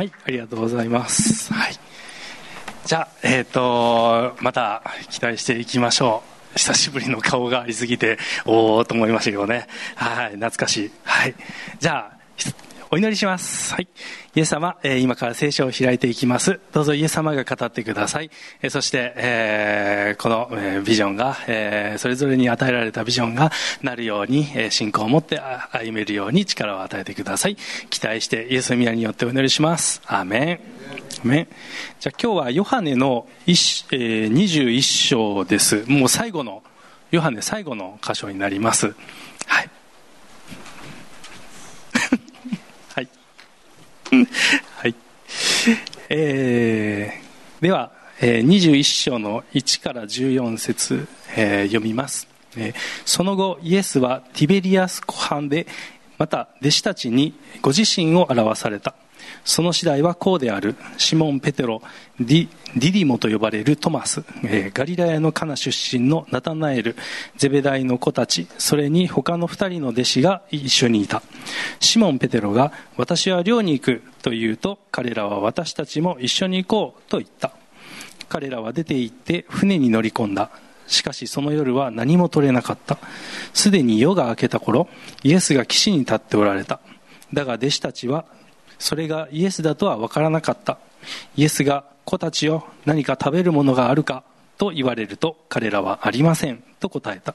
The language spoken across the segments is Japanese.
はい、ありがとうございます。はい。じゃあ、えっ、と、また期待していきましょう。久しぶりの顔がありすぎて、おーと思いましたけどね。はい、懐かしい。はい。じゃあ、お祈りします。はい。イエス様、今から聖書を開いていきます。どうぞイエス様が語ってください。そして、この、ビジョンが、それぞれに与えられたビジョンがなるように、信仰を持って歩めるように力を与えてください。期待してイエスの皆によってお祈りします。アーメン。アメンじゃあ今日はヨハネの一、えー21章です。もう最後の、ヨハネ最後の箇所になります。はい。はい。はい。えーでは、えー21章の1から14節、えー読みます。えーその後、イエスはティベリアス湖畔で、また弟子たちにご自身を表された。その次第はこうである。シモン・ペテロ、ディディディモと呼ばれるトマス、えーガリラヤのカナ出身のナタナエル、ゼベダイの子たち、それに他の二人の弟子が一緒にいた。シモン・ペテロが、私は漁に行くと言うと、彼らは私たちも一緒に行こうと言った。彼らは出て行って船に乗り込んだ。しかしその夜は何も取れなかった。すでに夜が明けた頃、イエスが岸に立っておられた。だが弟子たちは、それがイエスだとは分からなかった。イエスが子たちよ、何か食べるものがあるかと言われると、彼らはありませんと答えた。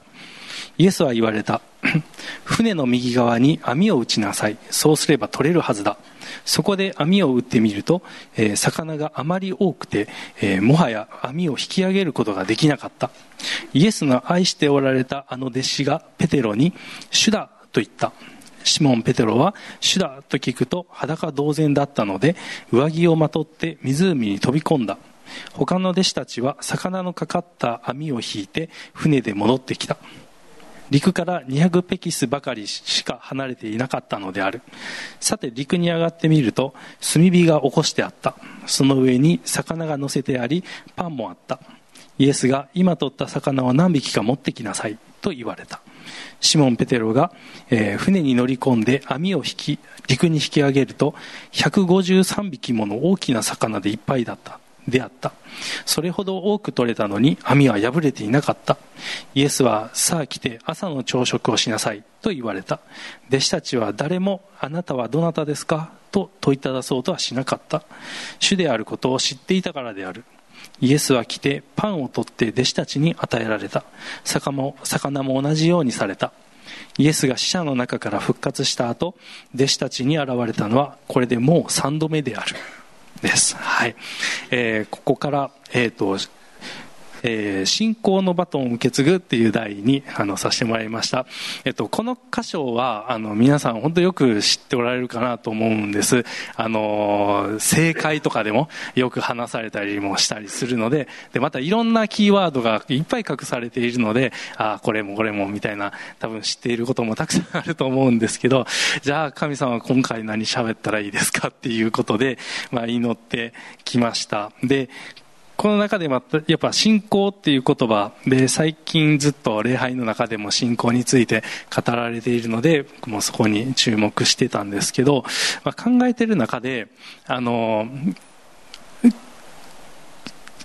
イエスは言われた。船の右側に網を打ちなさい。そうすれば取れるはずだ。そこで網を打ってみると、えー魚があまり多くて、えーもはや網を引き上げることができなかった。イエスの愛しておられたあの弟子がペテロに、主だと言った。シモン・ペテロは主だと聞くと裸同然だったので上着をまとって湖に飛び込んだ。他の弟子たちは魚のかかった網を引いて船で戻ってきた。陸から200ペキスばかりしか離れていなかったのである。さて陸に上がってみると炭火が起こしてあった。その上に魚が乗せてありパンもあった。イエスが今取った魚を何匹か持ってきなさいと言われた。シモン・ペテロが、えー船に乗り込んで網を引き陸に引き上げると153匹もの大きな魚でいっぱいだったであった。それほど多く取れたのに網は破れていなかった。イエスはさあ来て朝の朝食をしなさいと言われた。弟子たちは誰もあなたはどなたですか？と問いただそうとはしなかった。主であることを知っていたからである。イエスは来てパンを取って弟子たちに与えられた。魚も同じようにされた。イエスが死者の中から復活した後弟子たちに現れたのはこれでもう3度目である。です。はい、えーここからえっ、とえー信仰のバトンを受け継ぐっていう題にあのさせてもらいました、えっと、この箇所はあの皆さん本当よく知っておられるかなと思うんです。あの正解とかでもよく話されたりもしたりするのででまたいろんなキーワードがいっぱい隠されているのであこれもこれもみたいな多分知っていることもたくさんあると思うんですけどじゃあ神様は今回何喋ったらいいですかっていうことで、まあ、祈ってきました。でこの中でまたやっぱ信仰っていう言葉で最近ずっと礼拝の中でも信仰について語られているので僕もそこに注目してたんですけど、まあ、考えてる中であの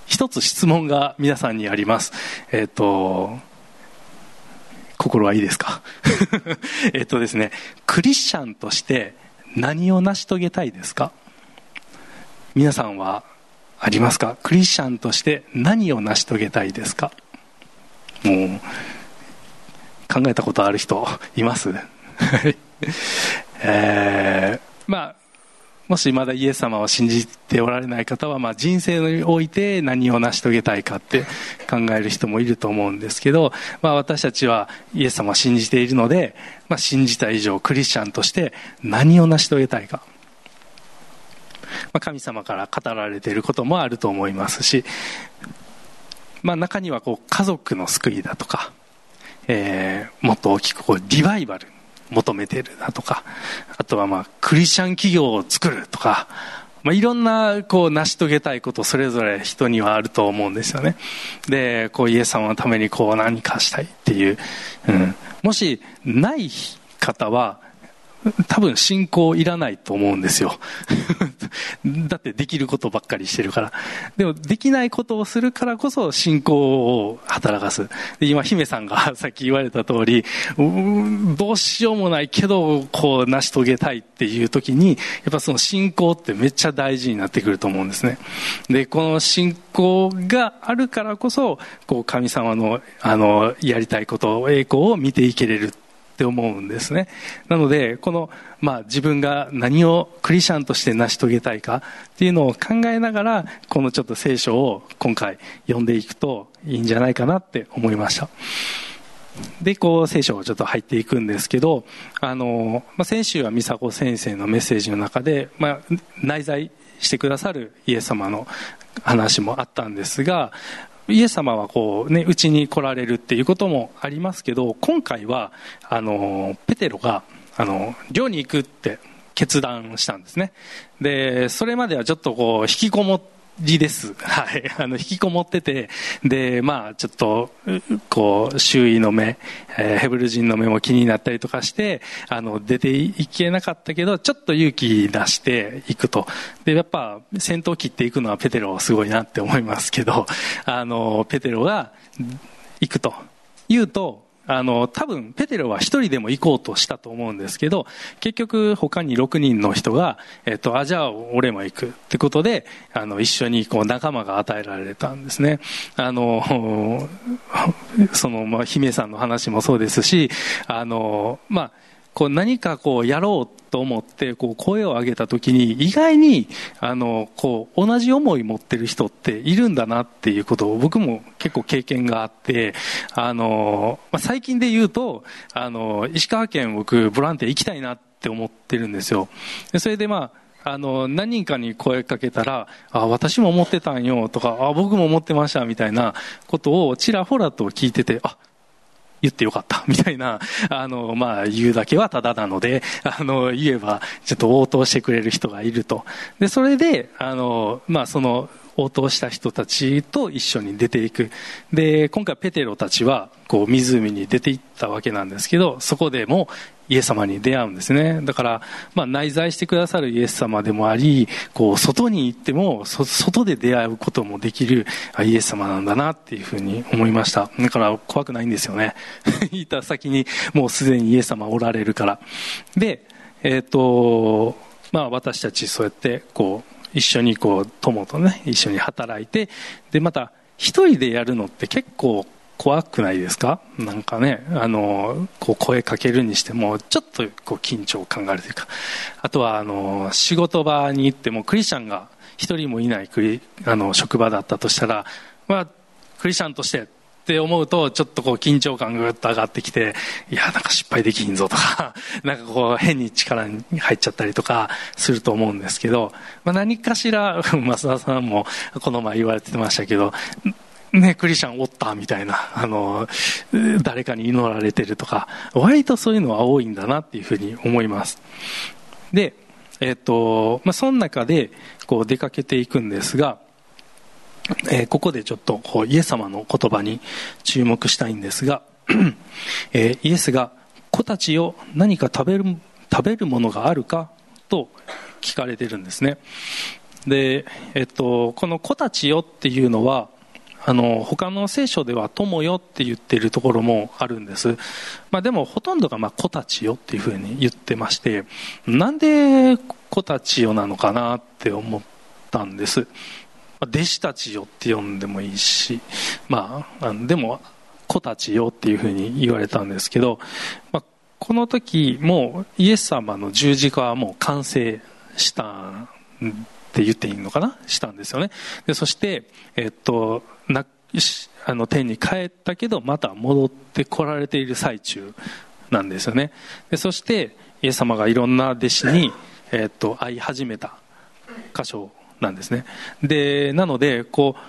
一つ質問が皆さんにあります。えっ、と心はいいですか？えっとですねクリスチャンとして何を成し遂げたいですか？皆さんはありますか？クリスチャンとして何を成し遂げたいですか？もう考えたことある人います？えー、まあもしまだイエス様を信じておられない方は、まあ、人生において何を成し遂げたいかって考える人もいると思うんですけど、まあ、私たちはイエス様を信じているので、まあ、信じた以上クリスチャンとして何を成し遂げたいかまあ、神様から語られていることもあると思いますし、まあ、中にはこう家族の救いだとか、えーもっと大きくこうリバイバル求めているだとかあとはまあクリスチャン企業を作るとか、まあ、いろんなこう成し遂げたいことそれぞれ人にはあると思うんですよね。でこうイエス様のためにこう何かしたいっていう、うん、もしない方は多分信仰いらないと思うんですよ だってできることばっかりしてるから。でも、できないことをするからこそ信仰を働かす。で今、姫さんが さっき言われた通り、どうしようもないけど、こう、成し遂げたいっていう時に、やっぱその信仰ってめっちゃ大事になってくると思うんですね。で、この信仰があるからこそ、こう、神様の、あの、やりたいこと、栄光を見ていけれるって思うんですね。なので、この、まあ自分が何をクリスチャンとして成し遂げたいかっていうのを考えながら、このちょっと聖書を今回読んでいくといいんじゃないかなって思いました。で、こう、聖書をちょっと入っていくんですけど、あの、まあ、先週は美佐子先生のメッセージの中で、まあ、内在してくださるイエス様の話もあったんですが、イエス様はこうね、うちに来られるっていうこともありますけど、今回は、あの、ペテロが、あの、寮に行くって決断したんですね。で、それまではちょっとこう、引きこもって、りです。はい。あの、引きこもってて、で、まあ、ちょっと、こう、周囲の目、えー、ヘブル人の目も気になったりとかして、あの、出ていけなかったけど、ちょっと勇気出していくと。で、やっぱ、戦闘機っていくのはペテロすごいなって思いますけど、あの、ペテロが行くと。言うと、あの、多分、ペテロは一人でも行こうとしたと思うんですけど、結局、他に6人の人が、えっと、あ、じゃあ、俺も行くってことで、あの、一緒に、こう、仲間が与えられたんですね。あの、その、まあ、姫さんの話もそうですし、あの、まあ、こう何かこうやろうと思ってこう声を上げた時に意外にあのこう同じ思い持ってる人っているんだなっていうことを僕も結構経験があってあの、まあ、最近で言うとあの石川県僕ボランティア行きたいなって思ってるんですよ。それでまああの、何人かに声かけたら、あ、私も思ってたんよとか、あ、僕も思ってましたみたいなことをちらほらと聞いてて、あ、言ってよかった、みたいな、あの、まあ、言うだけはただなので、あの、言えば、ちょっと応答してくれる人がいると。で、それで、あの、まあ、その、応答した人たちと一緒に出ていく。で、今回ペテロたちは、こう、湖に出ていったわけなんですけど、そこでもイエス様に出会うんですね。だから、まあ、内在してくださるイエス様でもあり、こう、外に行っても、外で出会うこともできるイエス様なんだなっていうふうに思いました。だから怖くないんですよね。行った先にもうすでにイエス様おられるから。で、えっ、ー、と、まあ私たちそうやって、こう、一緒にこう、友とね、一緒に働いて、で、また、一人でやるのって結構怖くないですか？なんかね、あの、こう声かけるにしても、ちょっとこう緊張感があるというか、あとはあの、仕事場に行ってもクリスチャンが一人もいないクリあの職場だったとしたら、まあ、クリスチャンとしてって思うと、ちょっとこう緊張感がぐっと上がってきて、いや、なんか失敗できひんぞとか、なんかこう変に力に入っちゃったりとかすると思うんですけど、まあ何かしら、増田さんもこの前言われてましたけど、ね、クリスチャンおったみたいな、あの、誰かに祈られてるとか、割とそういうのは多いんだなっていうふうに思います。で、えっ、と、まあ、その中で、こう出かけていくんですが、えー、ここでちょっとこうイエス様の言葉に注目したいんですが、えー、イエスが子たちを何か食べる、食べるものがあるかと聞かれてるんですね。で、えっと、この子たちよっていうのは、あの、他の聖書では友よって言ってるところもあるんです。まあでもほとんどがまあ子たちよっていうふうに言ってまして、なんで子たちよなのかなって思ったんです。弟子たちよって呼んでもいいし、まあ、でも子たちよっていうふうに言われたんですけど、まあ、この時もうイエス様の十字架はもう完成したんって言っていいのかな？したんですよね。で、そして、えっと、な、あの、天に帰ったけど、また戻ってこられている最中なんですよね。で、そして、イエス様がいろんな弟子に、えっと、会い始めた箇所なんですね。で、なので、こう、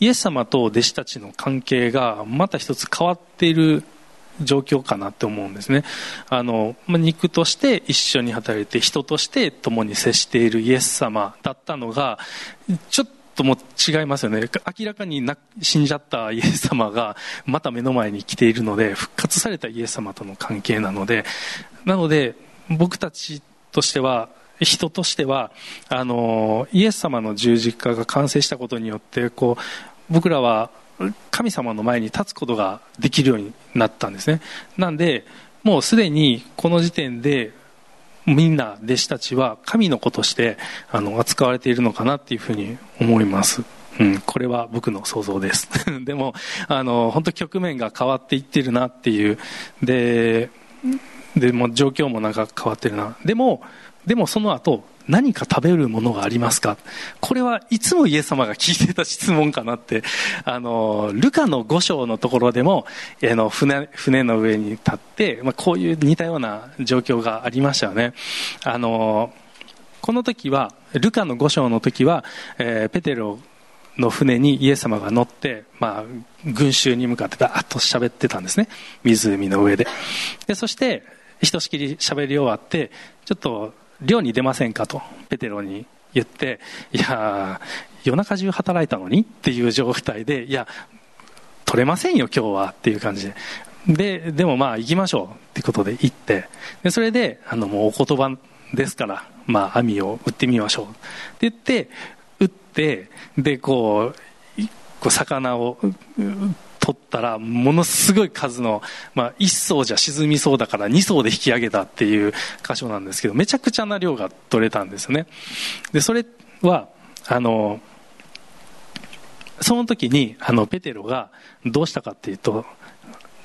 イエス様と弟子たちの関係がまた一つ変わっている状況かなって思うんですね。あの、肉として一緒に働いて人として共に接しているイエス様だったのが、ちょっとも違いますよね。明らかに死んじゃったイエス様がまた目の前に来ているので、復活されたイエス様との関係なので、なので僕たちとしては、人としてはあのイエス様の十字架が完成したことによってこう僕らは神様の前に立つことができるようになったんですね。なんでもうすでにこの時点でみんな弟子たちは神の子としてあの扱われているのかなっていうふうに思います。うん、これは僕の想像です。でもあの本当局面が変わっていってるなっていう。ででも状況もなんか変わってるな。でもでもその後何か食べるものがありますか？これはいつもイエス様が聞いてた質問かなって。あのルカの5章のところでもあの船船の上に立って、まあ、こういう似たような状況がありましたよね。あのこの時はルカの5章の時は、えー、ペテロの船にイエス様が乗って、まあ、群衆に向かってバーッと喋ってたんですね。湖の上で。でそしてひとしきり喋り終わってちょっと漁に出ませんかとペテロに？言っていや夜中中働いたのに？っていう状態でいや取れませんよ今日はっていう感じで。ででもまあ行きましょうってことで行って。でそれであのもうお言葉ですから、まあ、網を打ってみましょうって言って打ってでこうこう魚をったらものすごい数の、まあ、1艘じゃ沈みそうだから2艘で引き上げたっていう箇所なんですけどめちゃくちゃな量が取れたんですね。でそれはあのその時にあのペテロがどうしたかっていうと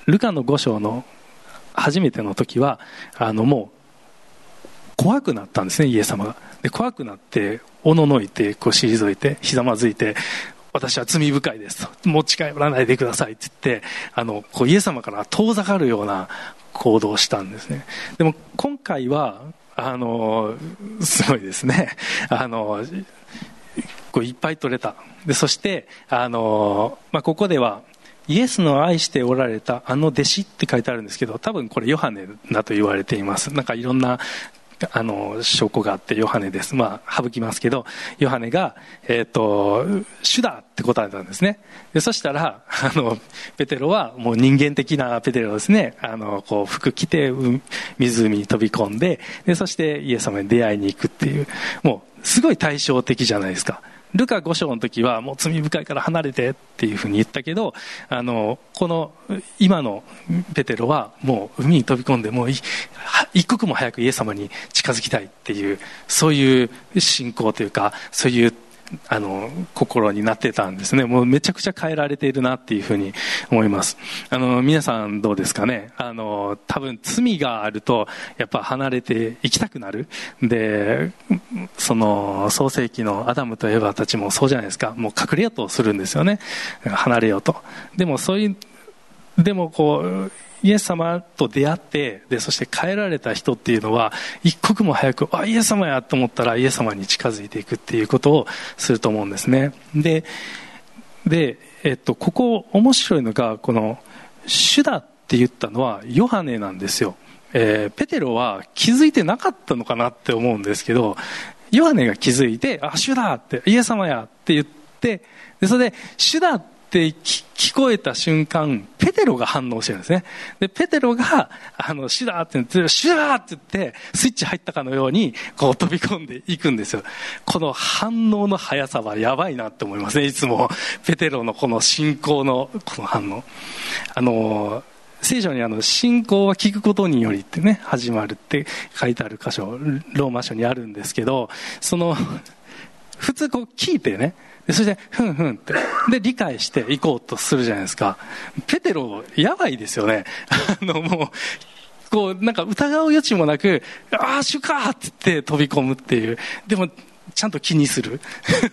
ルカの5章の初めての時はあのもう怖くなったんですねイエス様が。で怖くなっておののいてこう退いてひざまずいて私は罪深いです。と持ち帰らないでくださいって言ってあのこうイエス様から遠ざかるような行動をしたんですね。でも今回はあのすごいですね。あのこういっぱい取れた。でそしてあの、まあ、ここではイエスの愛しておられたあの弟子って書いてあるんですけど多分これヨハネだと言われています。なんかいろんなあの証拠があってヨハネです、まあ、省きますけどヨハネが、えーと「主だ!」って答えたんですね。でそしたら あのペテロはもう人間的なペテロですね。あのこう服着て湖に飛び込んででそしてイエス様に出会いに行くっていう。もうすごい対照的じゃないですか。ルカ5章の時はもう罪深いから離れてっていうふうに言ったけどあのこの今のペテロはもう海に飛び込んでもう一刻も早くイエス様に近づきたいっていうそういう信仰というかそういうあの心になってたんですね。もうめちゃくちゃ変えられているなっていうふうに思います。あの皆さんどうですかね。あの多分罪があるとやっぱ離れていきたくなる。でその創世紀のアダムとエヴァたちもそうじゃないですか。もう隠れようとするんですよね。離れようと。でもそういうでもこうイエス様と出会ってでそして帰られた人っていうのは一刻も早くあイエス様やと思ったらイエス様に近づいていくっていうことをすると思うんですねでで、えっと、ここ面白いのがこの「主だ」って言ったのはヨハネなんですよ、えー、ペテロは気づいてなかったのかなって思うんですけどヨハネが気づいて「あ主だ!」って「イエス様や!」って言ってでそれで「主だ!」って聞こえた瞬間、ペテロが反応してるんですね。で、ペテロが、あの、シダーって言って、シュダーって言って、スイッチ入ったかのように、こう飛び込んでいくんですよ。この反応の速さはやばいなって思いますね。いつも、ペテロのこの信仰の、この反応。あの、聖書にあの信仰は聞くことによりってね始まるって書いてある箇所ローマ書にあるんですけどその普通こう聞いてねでそして、ふんふんって。で、理解していこうとするじゃないですか。ペテロ、やばいですよね。あの、もう、こう、なんか疑う余地もなく、ああ、主かって言って飛び込むっていう。でも、ちゃんと気にする。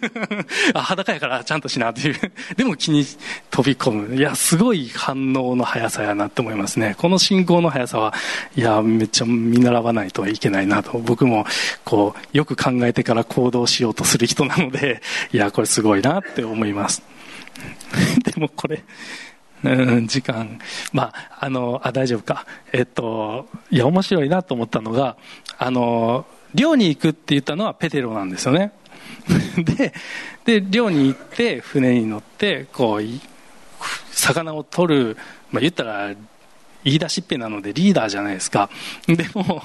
あ、裸やからちゃんとしなっていう。でも気に飛び込む。いや、すごい反応の速さやなって思いますね。この信仰の速さは、いや、めっちゃ見習わないといけないなと。僕も、こう、よく考えてから行動しようとする人なので、いや、これすごいなって思います。でもこれ、うん、時間。まあ、あの、あ、大丈夫か。えっと、いや、面白いなと思ったのが、あの、漁に行くって言ったのはペテロなんですよね。でで漁に行って船に乗ってこう魚を取る、まあ、言ったら言い出しっぺなのでリーダーじゃないですか。でも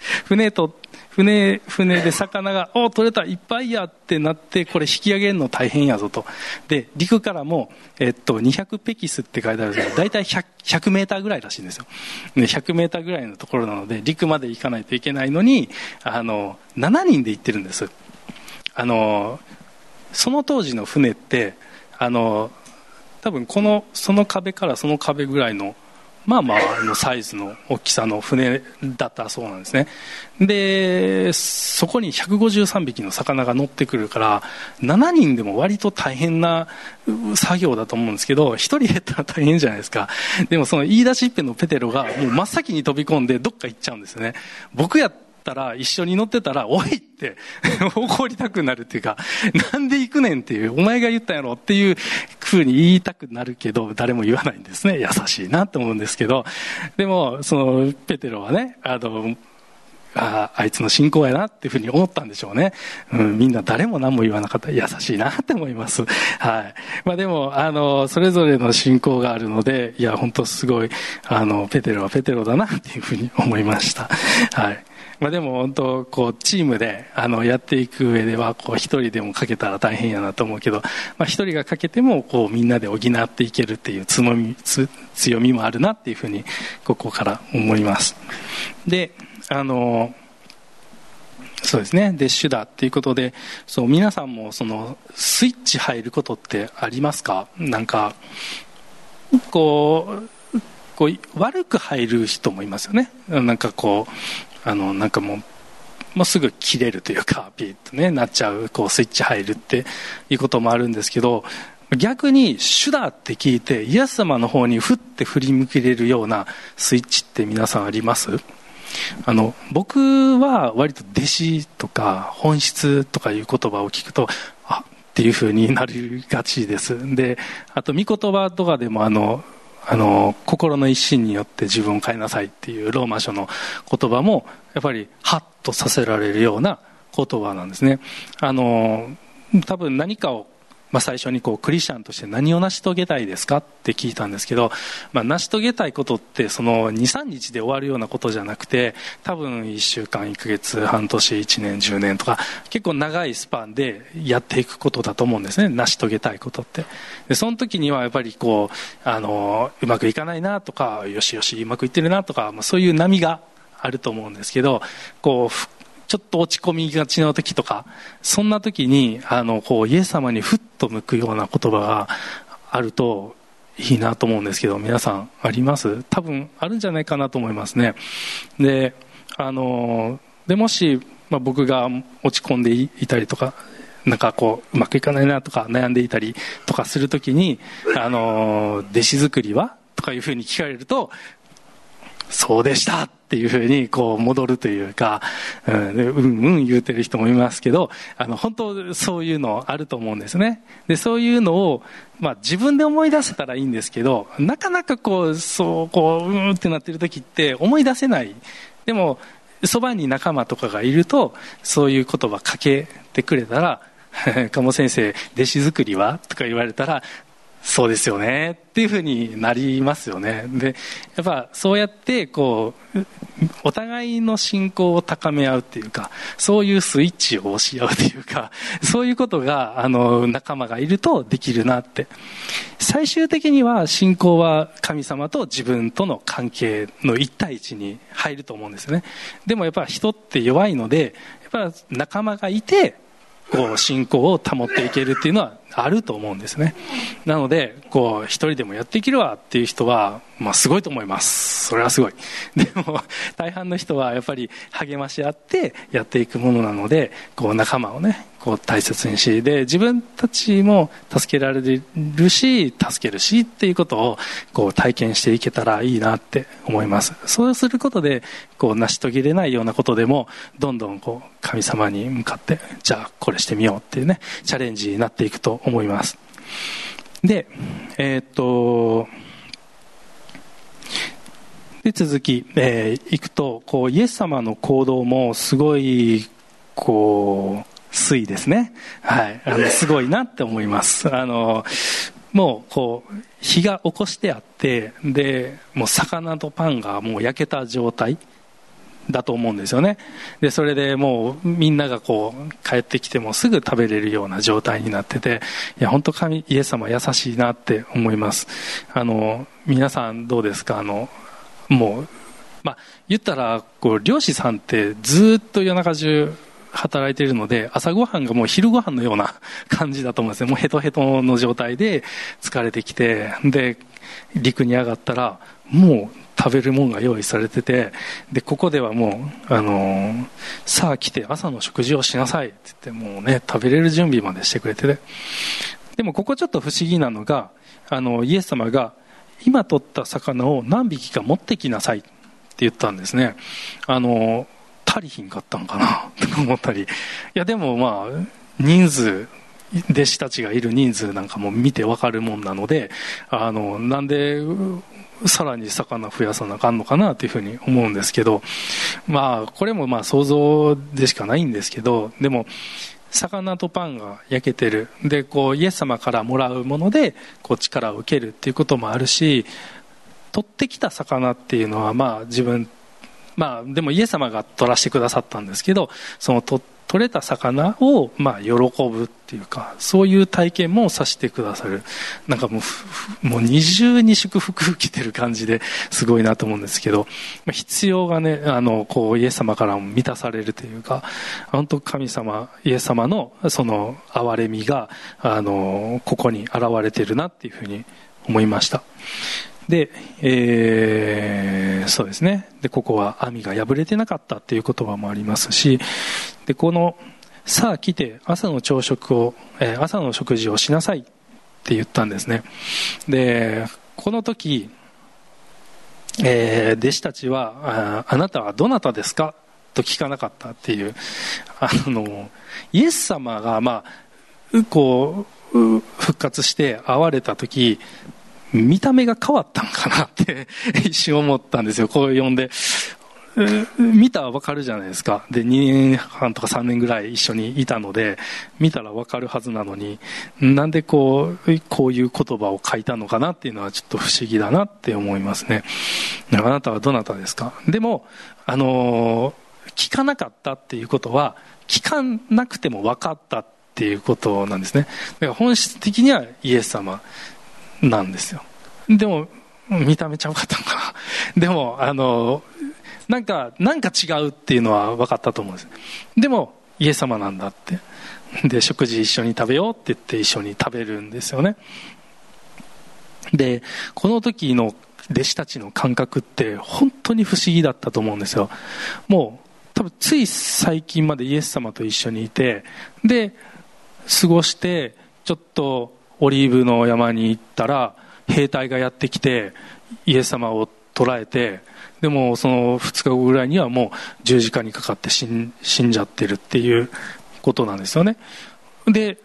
船と船、船で魚が、お取れた、いっぱいやってなって、これ引き上げるの大変やぞと。で、陸からも、えっと、200ペキスって書いてあるんですけど、大体100、100メーターぐらいらしいんですよ。で、100メーターぐらいのところなので、陸まで行かないといけないのに、あの、7人で行ってるんです。あの、その当時の船って、あの、多分この、その壁からその壁ぐらいのまあまあのサイズの大きさの船だったそうなんですね。でそこに153匹の魚が乗ってくるから7人でも割と大変な作業だと思うんですけど1人減ったら大変じゃないですか。でもその言い出しっぺのペテロがもう真っ先に飛び込んでどっか行っちゃうんですよね。僕やったら、一緒に乗ってたら、おいって 怒りたくなるっていうか、なんで行くねんっていう、お前が言ったやろっていう風に言いたくなるけど、誰も言わないんですね。優しいなと思うんですけど、でも、その、ペテロはね、あの、ああいつの信仰やなっていうふうに思ったんでしょうね。うん、みんな誰も何も言わなかった優しいなって思います。はい。まあでも、あの、それぞれの信仰があるので、いや、本当すごい、あの、ペテロはペテロだなっていうふうに思いました。はい。まあ、でも本当こうチームであのやっていく上ではこう一人でもかけたら大変やなと思うけど、まあ、一人がかけてもこうみんなで補っていけるっていう強み強みもあるなっていうふうにここから思います。であのそうですね。で主だっていうことでそう皆さんもそのスイッチ入ることってありますか？なんかこうこう悪く入る人もいますよね。なんかこうあのなんかもうもうすぐ切れるというかピーッとねなっちゃうこうスイッチ入るっていうこともあるんですけど逆に主だって聞いてイエス様の方にふって振り向けれるようなスイッチって皆さんあります？あの僕は割と弟子とか本質とかいう言葉を聞くとあっていうふうになりがちです。であと御言葉とかでもあのあの心の一心によって自分を変えなさいっていうローマ書の言葉もやっぱりハッとさせられるような言葉なんですね。あの多分何かをまあ、最初にこうクリスチャンとして何を成し遂げたいですかって聞いたんですけど、まあ、成し遂げたいことってその23日で終わるようなことじゃなくて多分1週間1ヶ月半年1年10年とか結構長いスパンでやっていくことだと思うんですね。成し遂げたいことって。でその時にはやっぱりこうあのうまくいかないなとかよしよしうまくいってるなとか、まあ、そういう波があると思うんですけどこうちょっと落ち込みがちな時とか、そんな時に、あの、こう、イエス様にふっと向くような言葉があるといいなと思うんですけど、皆さんあります？多分あるんじゃないかなと思いますね。で、あの、で、もし、まあ、僕が落ち込んでいたりとか、なんかこう、うまくいかないなとか悩んでいたりとかするときに、あの、弟子作りは？とかいうふうに聞かれると、そうでしたっていうふうにこう戻るというか、うん、うんうん言うてる人もいますけど、あの本当そういうのあると思うんですね。で、そういうのを、まあ自分で思い出せたらいいんですけど、なかなかこう、そう、こう、うんってなってる時って思い出せない。でも、そばに仲間とかがいると、そういう言葉かけてくれたら、鴨先生、弟子作りは？とか言われたら、そうですよね。っていうふうになりますよね。でやっぱそうやってこうお互いの信仰を高め合うっていうかそういうスイッチを押し合うっていうか そういうことがあの仲間がいるとできるなって。最終的には信仰は神様と自分との関係の一対一に入ると思うんですよね。でもやっぱ人って弱いのでやっぱ仲間がいてこう信仰を保っていけるっていうのはあると思うんですね。なのでこう一人でもやっていけるわっていう人は、まあ、すごいと思います。それはすごい。でも大半の人はやっぱり励まし合ってやっていくものなのでこう仲間をねこう大切にしで自分たちも助けられるし助けるしっていうことをこう体験していけたらいいなって思います。そうすることでこう成し遂げれないようなことでもどんどんこう神様に向かってじゃあこれしてみようっていうねチャレンジになっていくと思います。でえー、っとで続き、えー、いくとこうイエス様の行動もすごいこう水ですね。はい。あのすごいなって思います。あのもうこう火が起こしてあってでもう魚とパンがもう焼けた状態だと思うんですよね。でそれでもうみんながこう帰ってきてもすぐ食べれるような状態になってていや本当神イエス様優しいなって思います。あの皆さんどうですか？あのもうまあ言ったらこう漁師さんってずっと夜中中働いているので朝ごはんがもう昼ごはんのような 感じだと思うんですね。もうヘトヘトの状態で疲れてきてで陸に上がったらもう食べるもんが用意されててでここではもう、あのー、さあ来て朝の食事をしなさいって言ってもうね食べれる準備までしてくれてて。でもここちょっと不思議なのがあのイエス様が今取った魚を何匹か持ってきなさいって言ったんですね。あの足りひんかったんかな と思ったり。いやでもまあ人数弟子たちがいる人数なんかも見てわかるもんなのであのなんでさらに魚増やさなあかんのかなというふうに思うんですけどまあこれもまあ想像でしかないんですけどでも魚とパンが焼けてる。でこうイエス様からもらうものでこう力を受けるっていうこともあるし取ってきた魚っていうのはまあ自分まあでもイエス様が取らせてくださったんですけどその取取れた魚をまあ喜ぶっていうかそういう体験もさせてくださる。なんかもうもう二重に祝福受けてる感じですごいなと思うんですけど必要がねあのこうイエス様からも満たされるというか本当神様イエス様のその憐れみがあのここに現れてるなっていうふうに思いました。で、えー、そうですね。で、ここは網が破れてなかったっていう言葉もありますし、で、この、さあ来て朝の朝食を、えー、朝の食事をしなさいって言ったんですね。で、この時、えー、弟子たちはあ、なたはどなたですかと聞かなかったっていう、あの、イエス様が、まあ、こう、復活して会われた時、見た目が変わったんかなって 一瞬思ったんですよ。こう読んで。見たらわかるじゃないですか。で、2年半とか3年ぐらい一緒にいたので、見たらわかるはずなのに、なんでこう、こういう言葉を書いたのかなっていうのはちょっと不思議だなって思いますね。あなたはどなたですか？でも、あの聞かなかったっていうことは、聞かなくても分かったっていうことなんですね。だから本質的にはイエス様。なんですよ。でも見た目ちゃうかったのかな。でもあのなんかなんか違うっていうのは分かったと思うんです。でもイエス様なんだって。で食事一緒に食べようって言って一緒に食べるんですよね。でこの時の弟子たちの感覚って本当に不思議だったと思うんですよ。もう多分つい最近までイエス様と一緒にいてで過ごしてちょっとオリーブの山に行ったら兵隊がやってきてイエス様を捕らえてでもその2日後ぐらいにはもう十字架にかかって死んじゃってるっていうことなんですよね。で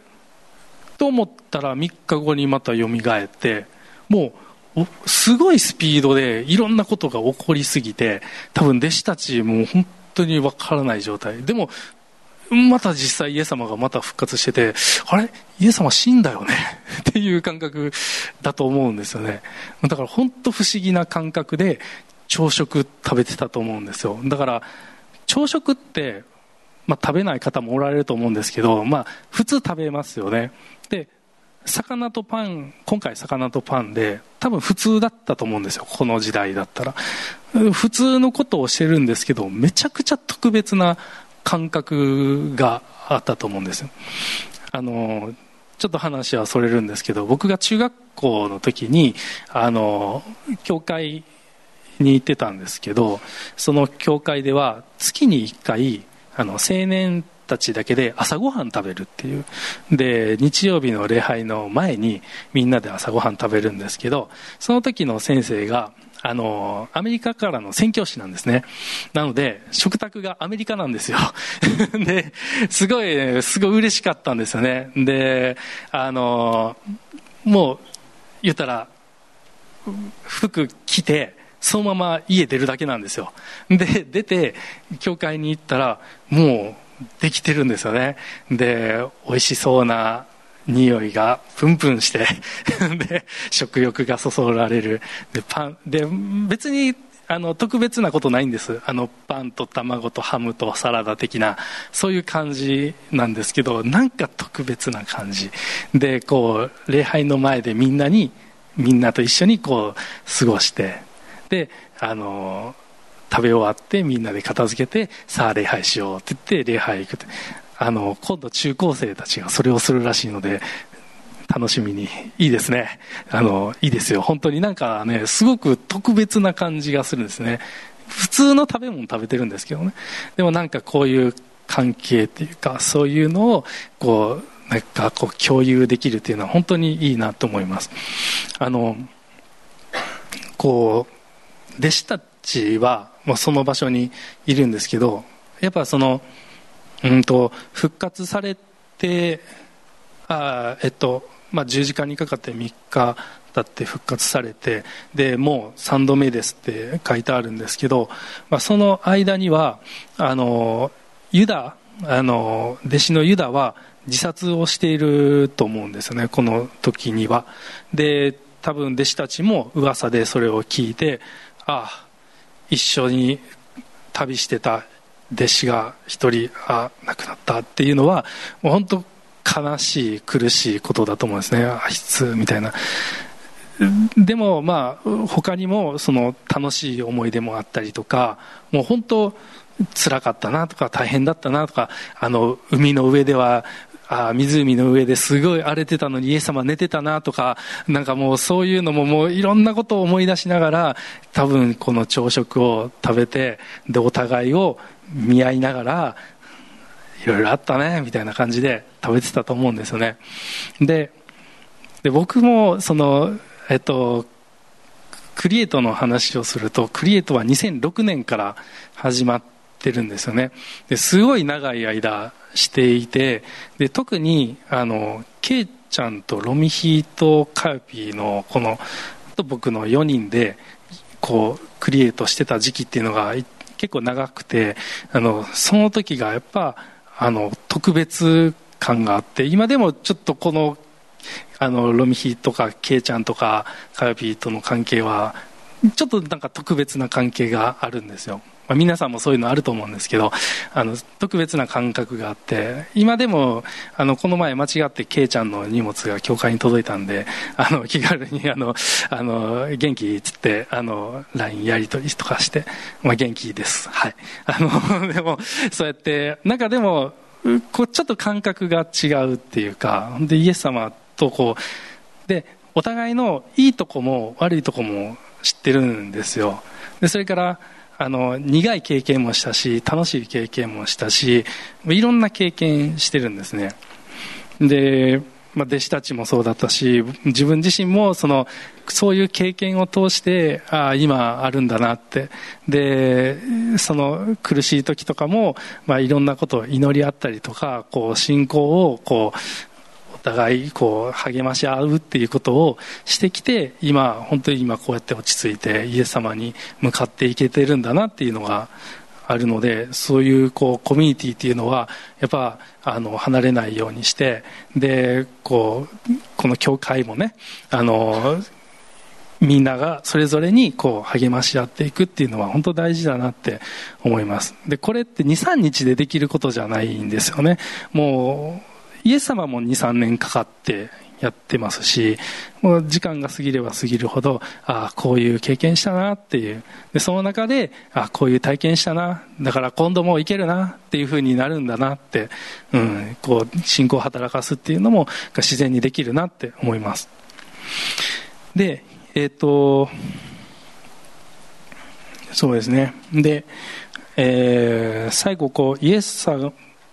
と思ったら3日後にまたよみがえってもうすごいスピードでいろんなことが起こりすぎて多分弟子たちも本当にわからない状態。でもまた実際イエス様がまた復活してて、あれ？イエス様死んだよね？っていう感覚だと思うんですよね。だから本当不思議な感覚で朝食食べてたと思うんですよ。だから朝食って、まあ、食べない方もおられると思うんですけど、まあ、普通食べますよね。で、魚とパン、今回魚とパンで、多分普通だったと思うんですよ。この時代だったら。普通のことをしてるんですけど、めちゃくちゃ特別な感覚があったと思うんですよ。あのちょっと話はそれるんですけど僕が中学校の時にあの教会に行ってたんですけどその教会では月に1回あの青年たちだけで朝ごはん食べるっていう。で日曜日の礼拝の前にみんなで朝ごはん食べるんですけどその時の先生があの、アメリカからの宣教師なんですね。なので、食卓がアメリカなんですよ。で、すごい、すごい嬉しかったんですよね。で、あの、もう、言ったら、服着て、そのまま家出るだけなんですよ。で、出て、教会に行ったら、もう、できてるんですよね。で、美味しそうな匂いがプンプンして で食欲がそそられる。でパンで別にあの特別なことないんです。あのパンと卵とハムとサラダ的なそういう感じなんですけどなんか特別な感じ。でこう礼拝の前でみんなにみんなと一緒にこう過ごしてであの食べ終わってみんなで片付けてさあ礼拝しようって言って礼拝行くって。あの今度中高生たちがそれをするらしいので楽しみに。いいですね。あのいいですよ。本当に。なんかねすごく特別な感じがするんですね。普通の食べ物食べてるんですけどね。でもなんかこういう関係っていうかそういうのをこうなんかこう共有できるっていうのは本当にいいなと思います。あのこう弟子たちはもうその場所にいるんですけどやっぱそのうんと復活されてあえっとまあ、10時間にかかって3日経って復活されてでもう3度目ですって書いてあるんですけど、まあ、その間にはあのユダあの弟子のユダは自殺をしていると思うんですよねこの時には。で多分弟子たちも噂でそれを聞いてああ一緒に旅してた弟子が一人あ亡くなったっていうのはもう本当悲しい苦しいことだと思うんですね。あいつみたいな。でもまあ他にもその楽しい思い出もあったりとかもう本当辛かったなとか大変だったなとかあの海の上ではあ湖の上ですごい荒れてたのにイエス様寝てたなとかなんかもうそういうのももういろんなことを思い出しながら多分この朝食を食べてでお互いを見合いながらいろいろあったねみたいな感じで食べてたと思うんですよね。で僕もそのえっとクリエイトの話をするとクリエイトは2006年から始まってるんですよね。ですごい長い間していてで特にあのケイちゃんとロミヒとカーピーのこのと僕の4人でこうクリエイトしてた時期っていうのが結構長くてあのその時がやっぱあの特別感があって今でもちょっとこのあのロミヒとかケイちゃんとかカヤピーとの関係はちょっとなんか特別な関係があるんですよ、まあ、皆さんもそういうのあると思うんですけどあの特別な感覚があって今でもあのこの前間違ってケイちゃんの荷物が教会に届いたんであの気軽にあのあの元気っつってあの LINE やり取りとかして、まあ、元気です。はい。あの でもそうやってなんかでもこうちょっと感覚が違うっていうかでイエス様とこうでお互いのいいとこも悪いとこも知ってるんですよ。でそれからあの苦い経験もしたし楽しい経験もしたしいろんな経験してるんですね。でまあ、弟子たちもそうだったし自分自身もそのそういう経験を通してああ今あるんだなって。でその苦しい時とかも、まあ、いろんなことを祈り合ったりとかこう信仰をこう互いこう励まし合うっていうことをしてきて今本当に今こうやって落ち着いてイエス様に向かっていけてるんだなっていうのがあるのでそういうこうコミュニティっていうのはやっぱあの離れないようにしてでこうこの教会もねあのみんながそれぞれにこう励まし合っていくっていうのは本当大事だなって思います。でこれって23日でできることじゃないんですよね。もうイエス様も23年かかってやってますしもう時間が過ぎれば過ぎるほどああこういう経験したなっていう。でその中であこういう体験したな。だから今度もいけるなっていうふうになるんだなって、うん、こう信仰を働かすっていうのも自然にできるなって思います。でえっ、ー、とそうですね。で、えー、最後こうイエスさ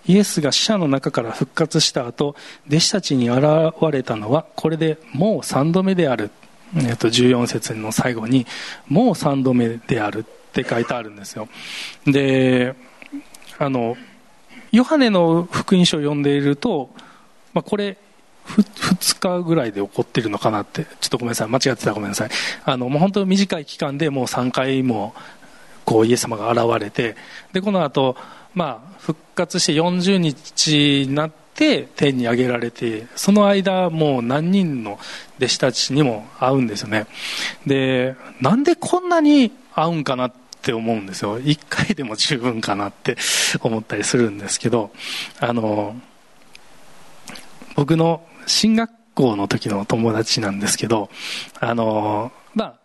イエスが死者の中から復活した後弟子たちに現れたのはこれでもう3度目である、えっと、14節の最後にもう3度目であるって書いてあるんですよ。であのヨハネの福音書を読んでいると、まあ、これ2日ぐらいで起こってるのかなってちょっとごめんなさい。間違ってたごめんなさい。あのもう本当短い期間でもう3回もこうイエス様が現れてでこの後まあ復活して40日になって天に上げられてその間もう何人の弟子たちにも会うんですよね。でなんでこんなに合うんかなって思うんですよ。1回でも十分かなって思ったりするんですけどあの僕の進学校の時の友達なんですけどあのま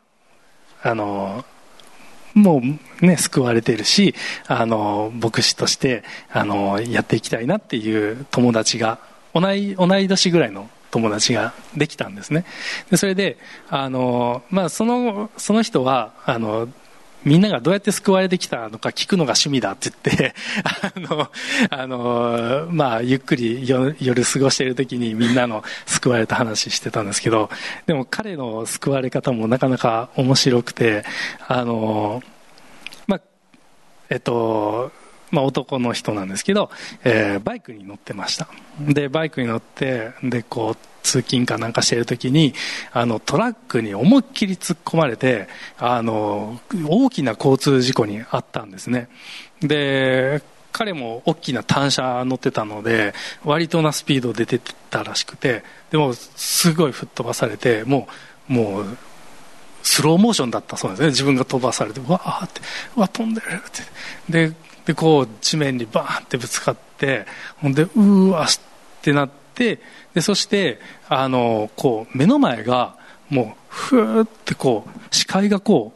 ああのもうね、救われてるし、あの、牧師として、あの、やっていきたいなっていう友達が、同い、同い年ぐらいの友達ができたんですね。でそれで、あの、まあ、その、その人は、あの、みんながどうやって救われてきたのか聞くのが趣味だって言って あの、あの、まあ、ゆっくり夜過ごしている時にみんなの救われた話してたんですけど、でも彼の救われ方もなかなか面白くて、あの、まあ、えっと、まあ、男の人なんですけど、えー、バイクに乗ってました。でバイクに乗ってでこう通勤かなんかしている時にあのトラックに思いっきり突っ込まれてあの大きな交通事故に遭ったんですね。で彼も大きな単車乗ってたので割となスピードで出てたらしくてでもすごい吹っ飛ばされてもうもうスローモーションだったそうですね。自分が飛ばされてわーってわ飛んでるって。ででこう地面にバーンってぶつかってほんでうわってなってでそしてあのこう目の前がもうふーってこう視界がこ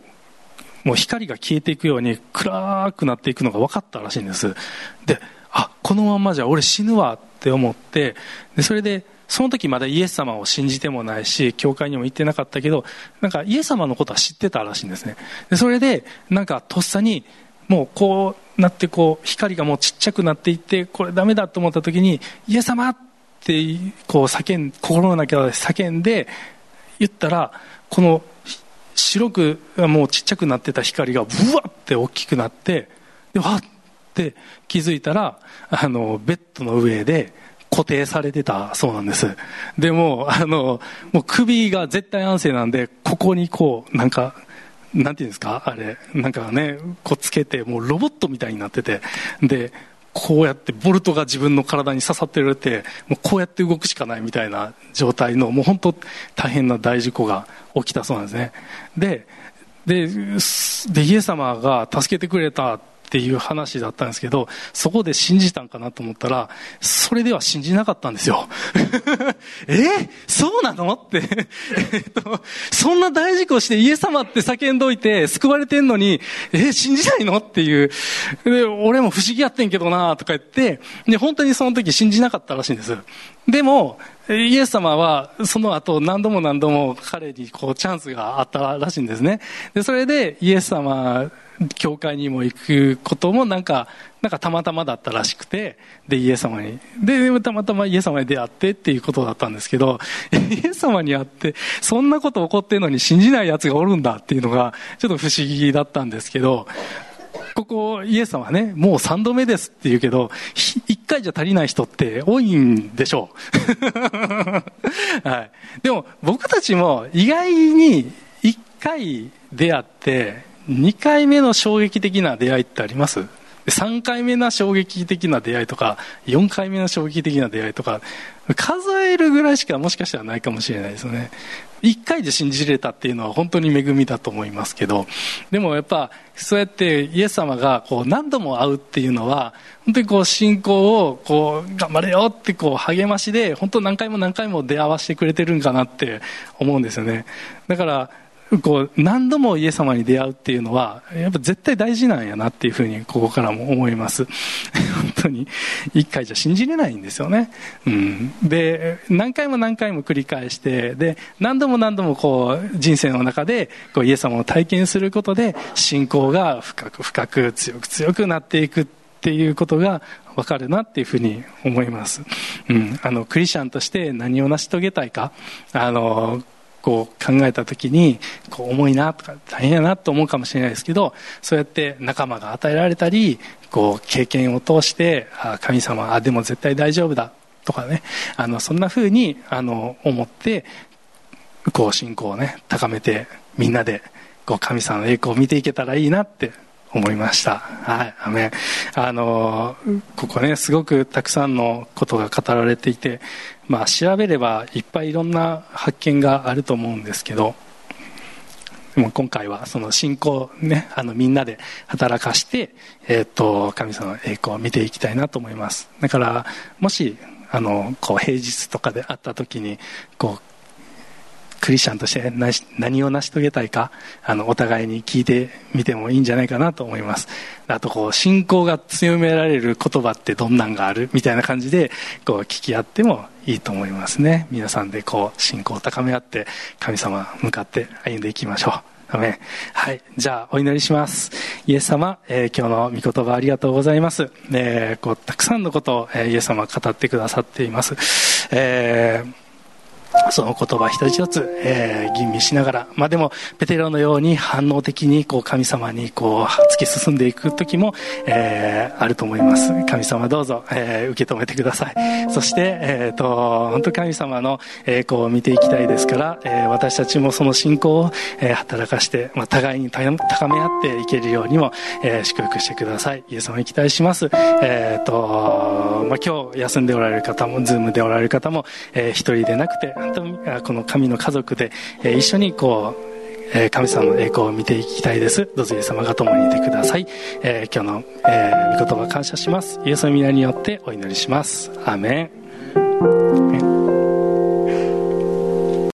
うもう光が消えていくように暗くなっていくのが分かったらしいんです。であこのままじゃ俺死ぬわって思ってでそれでその時まだイエス様を信じてもないし教会にも行ってなかったけどなんかイエス様のことは知ってたらしいんですね。でそれでなんかとっさにもうこうなってこう光がもうちっちゃくなっていってこれダメだと思った時にイエス様ってこう叫ん心の中で叫んで言ったらこの白くもうちっちゃくなってた光がブワッて大きくなってでわって気づいたらあのベッドの上で固定されてたそうなんです。でもあのもう首が絶対安静なんでここにこうなんかなんていうんですか？あれなんかねこうつけてもうロボットみたいになっててでこうやってボルトが自分の体に刺さってられてもうこうやって動くしかないみたいな状態のもう本当大変な大事故が起きたそうなんですね。でででイエス様が助けてくれたっっていう話だったんですけど、そこで信じたんかなと思ったら、それでは信じなかったんですよ。え？そうなの？って えっと、そんな大事故してイエス様って叫んどいて救われてんのに、え？信じないの？っていう。で、俺も不思議やってんけどなとか言って、で、本当にその時信じなかったらしいんです。でも、イエス様はその後何度も何度も彼にこうチャンスがあったらしいんですね。で、それでイエス様教会にも行くこともなんか、なんかたまたまだったらしくて、で、イエス様に、で、たまたまイエス様に出会ってっていうことだったんですけど、イエス様に会って、そんなこと起こってんのに信じない奴がおるんだっていうのが、ちょっと不思議だったんですけど、ここ、イエス様はね、もう三度目ですって言うけど、一回じゃ足りない人って多いんでしょう。はい。でも、僕たちも意外に一回出会って、2回目の衝撃的な出会いってあります？3回目の衝撃的な出会いとか4回目の衝撃的な出会いとか数えるぐらいしかもしかしたらないかもしれないですよね1回で信じれたっていうのは本当に恵みだと思いますけどでもやっぱそうやってイエス様がこう何度も会うっていうのは本当にこう信仰をこう頑張れよってこう励ましで本当何回も何回も出会わせてくれてるんかなって思うんですよね。だからこう何度もイエス様に出会うっていうのはやっぱ絶対大事なんやなっていうふうにここからも思います。本当に。一回じゃ信じれないんですよね、うん、で何回も何回も繰り返してで何度も何度もこう人生の中でこうイエス様を体験することで信仰が深く深く強く強くなっていくっていうことが分かるなっていうふうに思います、うん、あのクリスチャンとして何を成し遂げたいか。あのこう考えた時にこう重いなとか大変やなと思うかもしれないですけどそうやって仲間が与えられたりこう経験を通してあ神様あでも絶対大丈夫だとかねあのそんなふうにあの思ってこう信仰をね高めてみんなでこう神様の栄光を見ていけたらいいなって思いました。はい、アメあの、ここね、すごくたくさんのことが語られていて、まあ、調べればいっぱいいろんな発見があると思うんですけど、でも今回はその信仰ねあのみんなで働かして、えーと、神様の栄光を見ていきたいなと思いますだからもしあのこう平日とかで会った時にこうクリスチャンとして何を成し遂げたいかあのお互いに聞いてみてもいいんじゃないかなと思いますあとこう信仰が強められる言葉ってどんなんがあるみたいな感じでこう聞き合ってもいいと思いますね皆さんでこう信仰を高め合って神様向かって歩んでいきましょうはい。じゃあ、お祈りします。イエス様、えー、今日の御言葉ありがとうございます。えー、こう、たくさんのことを、えー、イエス様語ってくださっています。えーその言葉一つ一つ、えー、吟味しながら、まあでも、ペテロのように反応的に、こう、神様に、こう、突き進んでいく時も、えー、あると思います。神様どうぞ、えー、受け止めてください。そして、えっ、ー、と、本当神様の栄光を見ていきたいですから、えー、私たちもその信仰を、えー、働かして、まあ、互いに高め合っていけるようにも、えー、祝福してください。イエス様に期待します。えっ、ー、と、まあ、今日休んでおられる方も、ズームでおられる方も、えー、一人でなくて、この神の家族で、え一緒にこうえ神様の栄光を見ていきたいです。どうぞイエス様が共にいてください。えー、今日の、えー、御言葉感謝します。イエスの皆によってお祈りします。アメン。